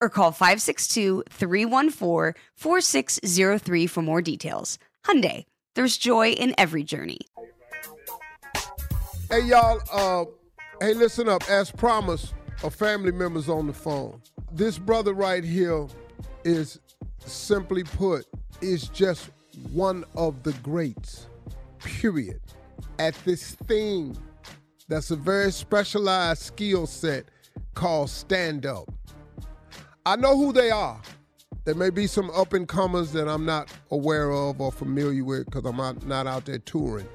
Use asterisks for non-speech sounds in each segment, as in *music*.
or call 562-314-4603 for more details. Hyundai, there's joy in every journey. Hey y'all, uh, hey listen up. As promised, a family member's on the phone. This brother right here is simply put, is just one of the greats. Period. At this thing that's a very specialized skill set called stand up. I know who they are. There may be some up and comers that I'm not aware of or familiar with because I'm not, not out there touring.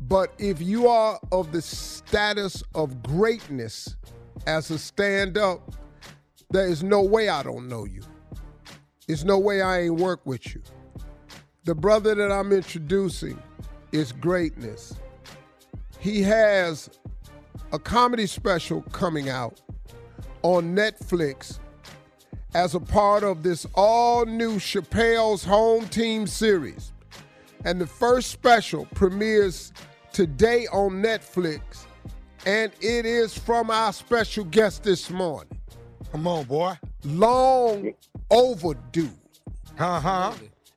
But if you are of the status of greatness as a stand up, there is no way I don't know you. There's no way I ain't work with you. The brother that I'm introducing is greatness. He has a comedy special coming out on Netflix as a part of this all new Chappelle's Home Team series. And the first special premieres today on Netflix, and it is from our special guest this morning. Come on, boy. Long overdue. Uh huh.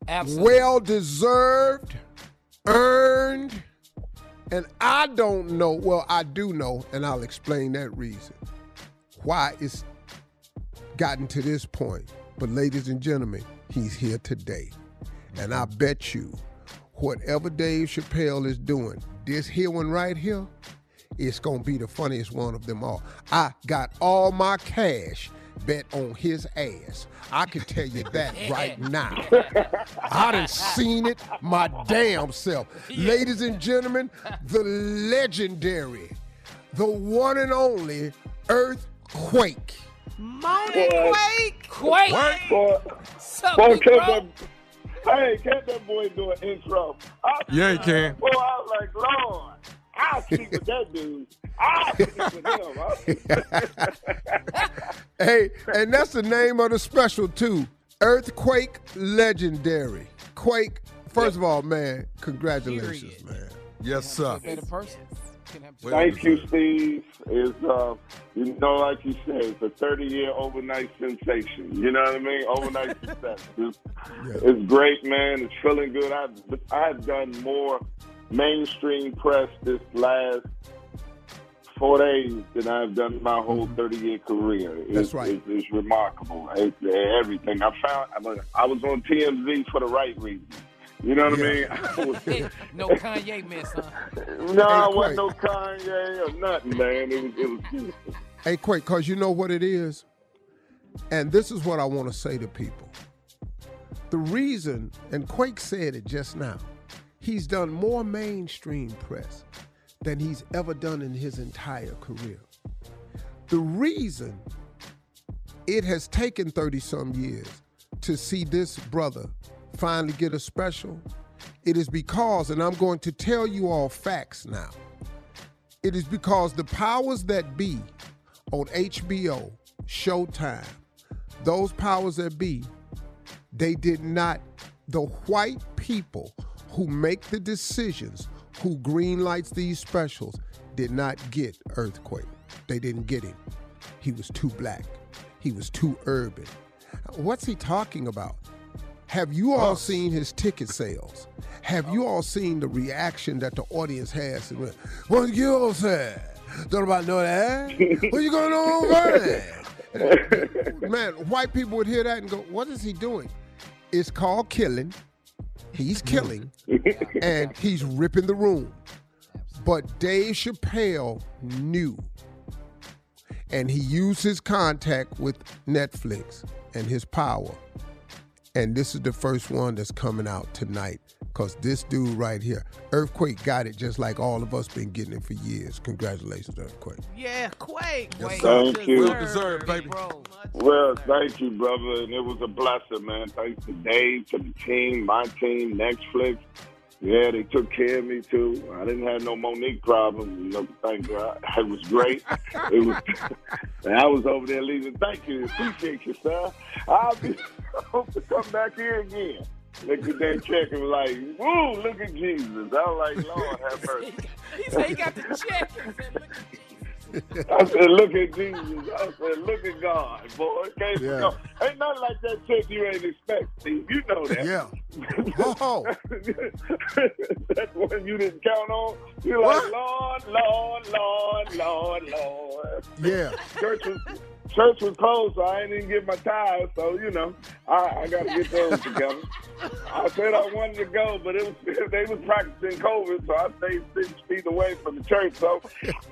Absolutely. Well deserved, earned, and I don't know, well, I do know, and I'll explain that reason why it's gotten to this point. But, ladies and gentlemen, he's here today. And I bet you, whatever Dave Chappelle is doing, this here one right here, it's gonna be the funniest one of them all. I got all my cash bet on his ass. I can tell you that *laughs* right now. *laughs* I done seen it my damn self. Ladies and gentlemen, the legendary, the one and only Earthquake. Morning, Quake! Quake. Boy, Sup, boy, big can bro? that, hey, can that boy do an intro? I, Yeah, he can. Boy, I was like, Lord, I'll speak with that dude. I'll speak with him. *laughs* Hey, and that's the name of the special too. Earthquake Legendary. Quake, first of all, man, congratulations, Period. man. Yes, sir. Say. Thank you, Steve. Is uh, you know, like you said, it's a 30 year overnight sensation. You know what I mean? Overnight *laughs* success. It's, it's great, man. It's feeling good. I've I've done more mainstream press this last four days than I've done in my whole 30 year career. It's, That's right. It's, it's remarkable. It's, everything. I found I was, I was on TMZ for the right reason. You know what I mean? *laughs* Was- no Kanye miss, huh? no, I Hey, wasn't no Kanye or nothing, man. It was, it was beautiful. *laughs* Hey, Quake, because you know what it is? And this is what I want to say to people. The reason, and Quake said it just now, he's done more mainstream press than he's ever done in his entire career. The reason it has taken 30 some years to see this brother finally get a special, it is because, and I'm going to tell you all facts now. It is because the powers that be on HBO, Showtime, those powers that be, they did not, the white people who make the decisions, who green lights these specials, did not get Earthquake. They didn't get him. He was too black. He was too urban. What's he talking about? Have you all seen his ticket sales? Have you all seen the reaction that the audience has? What you all say? Don't nobody know that? *laughs* What you going on over there? *laughs* Man, white people would hear that and go, "What is he doing?" It's called killing. He's mm-hmm. killing, *laughs* and he's ripping the room. But Dave Chappelle knew, and he used his contact with Netflix and his power. And this is the first one that's coming out tonight. Cause this dude right here, Earthquake got it just like all of us been getting it for years. Congratulations, Earthquake. Yeah, Quake. Yes, Quake. Thank you. Well deserved, baby. Bro. Well, thank you, brother, and it was a blessing, man. Thanks to Dave, to the team, my team, Netflix. Yeah, they took care of me too. I didn't have no Mo'Nique problem, you know. Thank God, *laughs* it was great. it was. *laughs* and I was over there leaving. Thank you, appreciate you, sir. I'll be *laughs* hope to come back here again. Look at that check and was like, "Woo, look at Jesus." I was like, "Lord have mercy." He said he got the check. He said, look at I said, look at Jesus. I said, look at God, boy. Can't, Yeah. ain't nothing like that check you ain't expect, Steve. You know that. Yeah. *laughs* Oh. That's one you didn't count on. You're like, Lord, Lord, Lord, Lord, Lord. Yeah. Was church was closed, so I ain't even get my tithes. So you know, I, I got to get those together. I said I wanted to go, but it was *laughs* they was practicing COVID, so I stayed six feet away from the church. So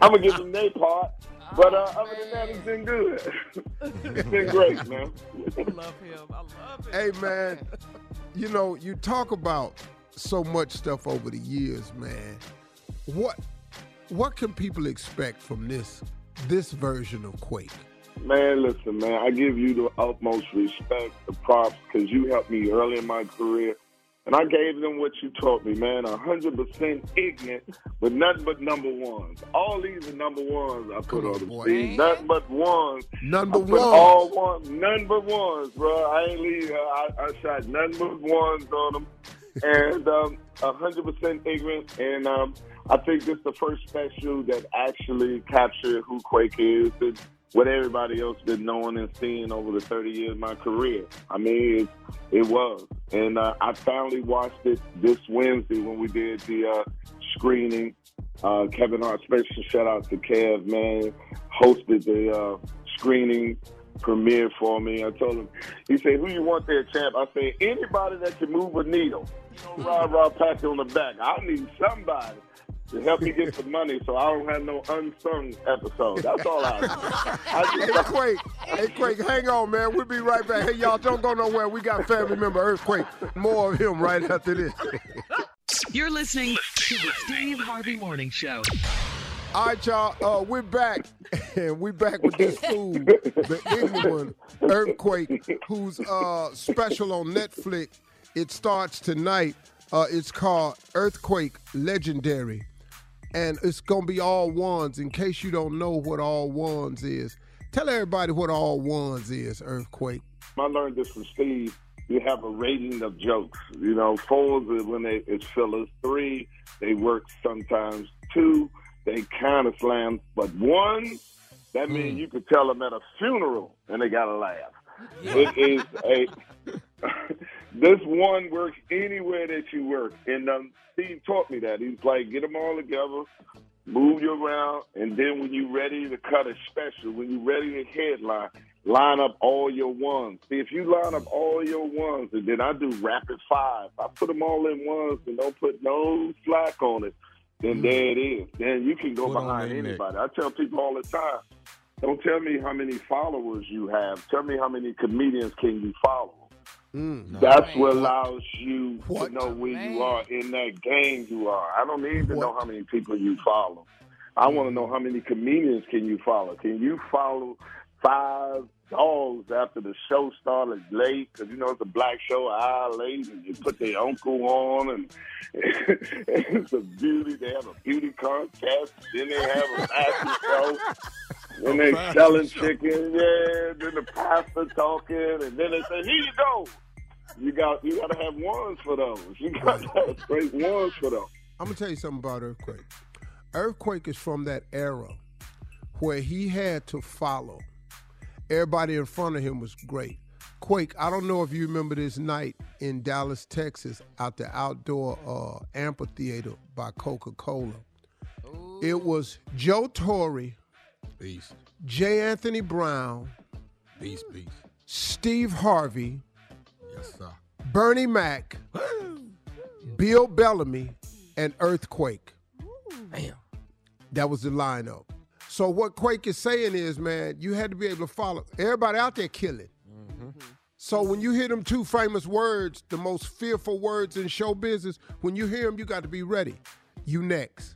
I'm gonna give them their part. But uh, other than that, it's been good. it's been *laughs* great, man. I love him. I love him. Hey man, you know, you talk about so much stuff over the years, man. What what can people expect from this this version of Quake? Man, listen, man, I give you the utmost respect, the props, because you helped me early in my career. And I gave them what you taught me, man, 100% ignorant, but nothing but number ones. All these are number ones I put Come on, on them, boy. Steve. Nothing but ones. Number I put one. all one, none but ones, bro. I ain't leave. Uh, I, I shot none but ones on them, and um, 100% ignorant. And um, I think this is the first special that actually captured who Quake is and what everybody else been knowing and seeing over the 30 years of my career. I mean, it, it was, and uh, I finally watched it this Wednesday when we did the uh, screening. Uh, Kevin Hart, special shout out to Kev, man, hosted the uh, screening premiere for me. I told him, he said, who you want there, champ? I said, anybody that can move a needle. You know, rah, pat you on the back. I need somebody to help me get some money so I don't have no unsung episode. That's all I do. I Hey just, Quake, hey Quake, hang on, man. We'll be right back. Hey y'all, don't go nowhere. We got family member Earthquake. More of him right after this. You're listening to the Steve Harvey Morning Show. All right, y'all. Uh, we're back, *laughs* and we're back with this fool, the ignorant one, Earthquake, who's uh, special on Netflix. It starts tonight. Uh, it's called Earthquake Legendary, and it's gonna be all ones. In case you don't know what all ones is, tell everybody what all ones is. Earthquake. I learned this from Steve. You have a rating of jokes. You know, fours is when they, it's fillers. Three, they work sometimes. Two, they kind of slam. But one, that means you could tell them at a funeral and they got to laugh. It is a. *laughs* this one works anywhere that you work. And um, Steve taught me that. He's like, get them all together, move you around, and then when you're ready to cut a special, when you're ready to headline, line up all your ones. See, if you line up all your ones, and then I do rapid five, I put them all in ones and don't put no slack on it, then there it is. Then you can go Put behind anybody. I tell people all the time, don't tell me how many followers you have. Tell me how many comedians can you follow. Mm. That's what allows you What? to know where Man. you are in that game you are. I don't need to know how many people you follow. I want to know how many comedians can you follow. Can you follow five dogs after the show started late? Because you know it's a black show, an hour late, and you put their uncle on, and *laughs* it's a beauty. They have a beauty contest. Then they have a fashion show. Then they fashion selling show. chicken, yeah. Then the pastor talking, and then they say, "Here you go." You got you got to have ones for those. You got to have straight ones for those. I'm gonna tell you something about Earthquake. Earthquake is from that era where he had to follow. Everybody in front of him was great. Quake, I don't know if you remember this night in Dallas, Texas, out the outdoor uh, amphitheater by Coca-Cola. It was Joe Torry, Beast. J. Anthony Brown, Beast, beast. Steve Harvey, Yes, sir. Bernie Mac, *gasps* Bill Bellamy, and Earthquake. Damn. That was the lineup. So what Quake is saying is, man, you had to be able to follow. Everybody out there killing. Mm-hmm. So when you hear them two famous words, the most fearful words in show business, when you hear them, you got to be ready. You next.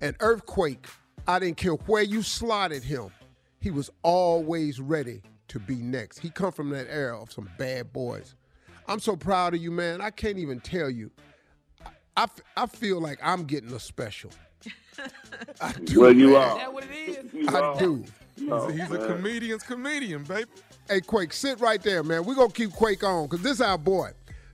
And Earthquake, I didn't care where you slotted him, he was always ready to be next. He come from that era of some bad boys. I'm so proud of you, man. I can't even tell you. I, f- I feel like I'm getting a special. *laughs* I do, Well, you man. are. Is that what it is? You I are. do. Oh, He's a comedian's comedian, baby. Hey, Quake, sit right there, man. We're going to keep Quake on because this is our boy.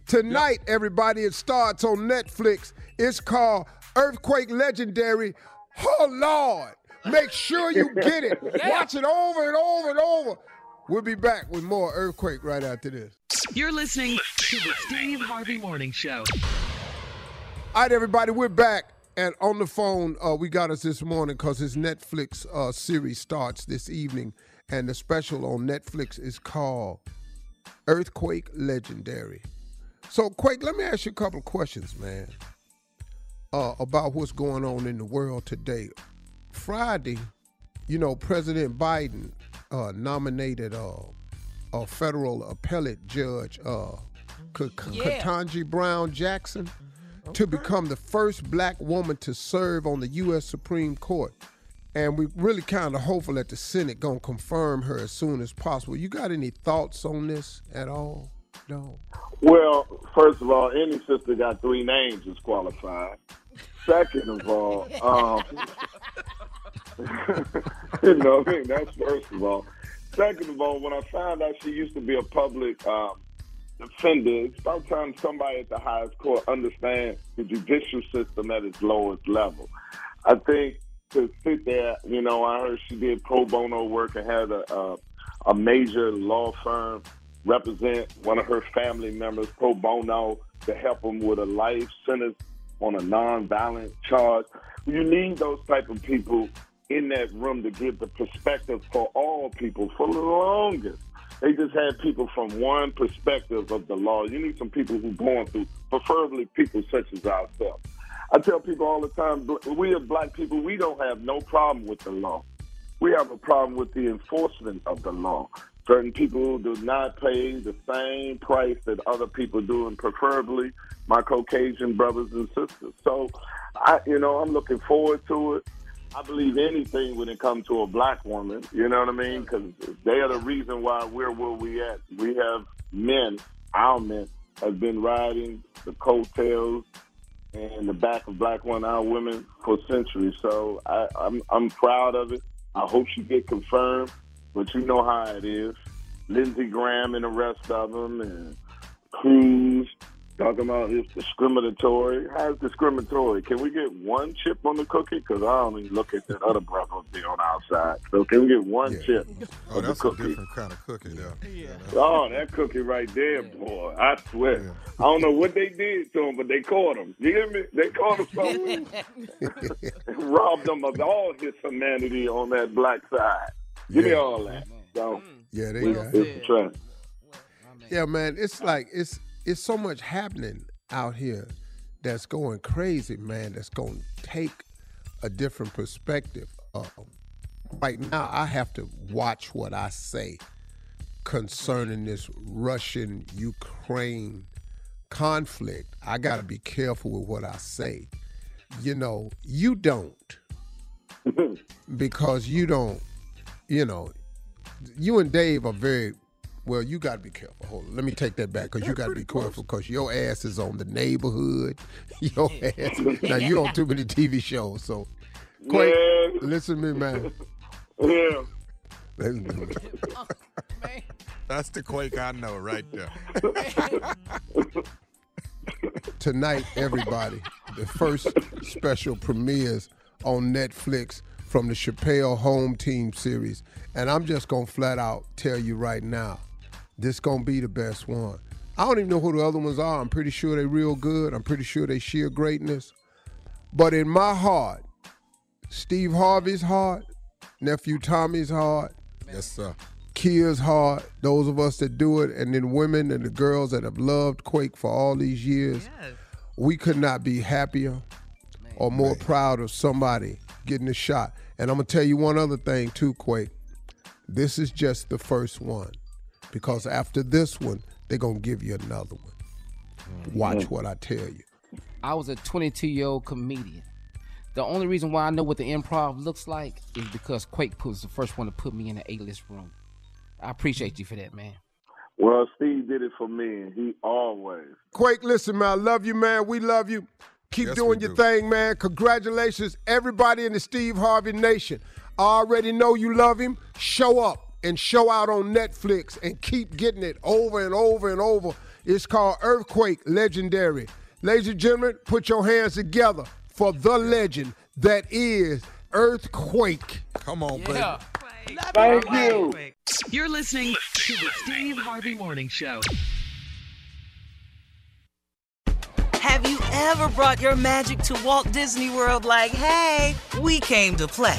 Tonight, everybody, it starts on Netflix. It's called Earthquake Legendary. Oh, Lord. Make sure you get it. *laughs* Watch it over and over and over. We'll be back with more Earthquake right after this. You're listening to the Steve Harvey Morning Show. All right, everybody, we're back. And on the phone, uh, we got us this morning because his Netflix uh, series starts this evening. And the special on Netflix is called Earthquake Legendary. So, Quake, let me ask you a couple of questions, man, uh, about what's going on in the world today. Friday, you know, President Biden uh, nominated uh, a federal appellate judge, uh, K- K- Yeah. Ketanji Brown Jackson, to become the first black woman to serve on the U.S. Supreme Court. And we're really kind of hopeful that the Senate gonna confirm her as soon as possible. You got any thoughts on this at all? No. Well, first of all, any sister got three names is qualified. Second of all, *laughs* um, *laughs* you know, I mean, that's first of all. Second of all, when I found out she used to be a public um, defender, it's about time somebody at the highest court understand the judicial system at its lowest level. I think to sit there, you know, I heard she did pro bono work and had a, a, a major law firm represent one of her family members pro bono to help them with a life sentence on a non-violent charge. You need those type of people in that room to give the perspective for all people for the longest. They just had people from one perspective of the law. You need some people who going through, preferably people such as ourselves. I tell people all the time, we as black people, we don't have no problem with the law. We have a problem with the enforcement of the law. Certain people do not pay the same price that other people do, and preferably my Caucasian brothers and sisters. So, I, you know, I'm looking forward to it. I believe anything when it comes to a black woman. You know what I mean? Because they are the reason why we're where we at. We have men, our men, have been riding the coattails and the back of black women, our women, for centuries. So I, I'm I'm proud of it. I hope she get confirmed, but you know how it is. Lindsey Graham and the rest of them, and Cruz, talking about it's discriminatory. How's discriminatory? Can we get one chip on the cookie? Because I only look at that other breakfast be on our side. So can we get one chip Oh, of the that's a different kind of cookie, though. Oh, that cookie right there, boy! I swear. I don't know what they did to him, but they caught him. You hear me? They caught him something. and robbed him of all his humanity on that black side. Give me all that. So Yeah, they got it's a trend. Yeah, man, it's like it's it's so much happening out here that's going crazy, man. That's going to take a different perspective. Um, right now, I have to watch what I say concerning this Russian Ukraine conflict. I got to be careful with what I say. You know, you don't *laughs* because you don't. You know, you and Dave are very well. You got to be careful. Hold on, let me take that back because you got to be careful because your ass is on the neighborhood. *laughs* Your ass. now you on too many TV shows, so. Quake, Yeah. listen to me, man. Yeah. Listen to me. That's the Quake I know right there. *laughs* Tonight, everybody, the first special premieres on Netflix from the Chappelle Home Team series, and I'm just gonna flat out tell you right now, this gonna be the best one. I don't even know who the other ones are. I'm pretty sure they're real good. I'm pretty sure they sheer greatness. But in my heart, Steve Harvey's heart, nephew Tommy's heart, Yes, sir. Kia's heart, those of us that do it, and then women and the girls that have loved Quake for all these years, we could not be happier or more proud of somebody getting a shot. And I'm gonna tell you one other thing too, Quake. This is just the first one. Because after this one, they're gonna give you another one. Mm. Watch mm. what I tell you. I was a 22 year old comedian. The only reason why I know what the improv looks like is because Quake was the first one to put me in the A-list room. I appreciate you for that, man. Well, Steve did it for me, and he always. Quake, listen, man, I love you, man. We love you. Keep Yes, doing your do. thing, man. Congratulations, everybody in the Steve Harvey Nation. I already know you love him. Show up and show out on Netflix and keep getting it over and over and over. It's called Earthquake Legendary. Ladies and gentlemen, put your hands together for the legend that is Earthquake. Come on, baby. Thank you. You're listening to the Steve Harvey Morning Show. Have you ever brought your magic to Walt Disney World like, hey, we came to play?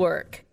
Network.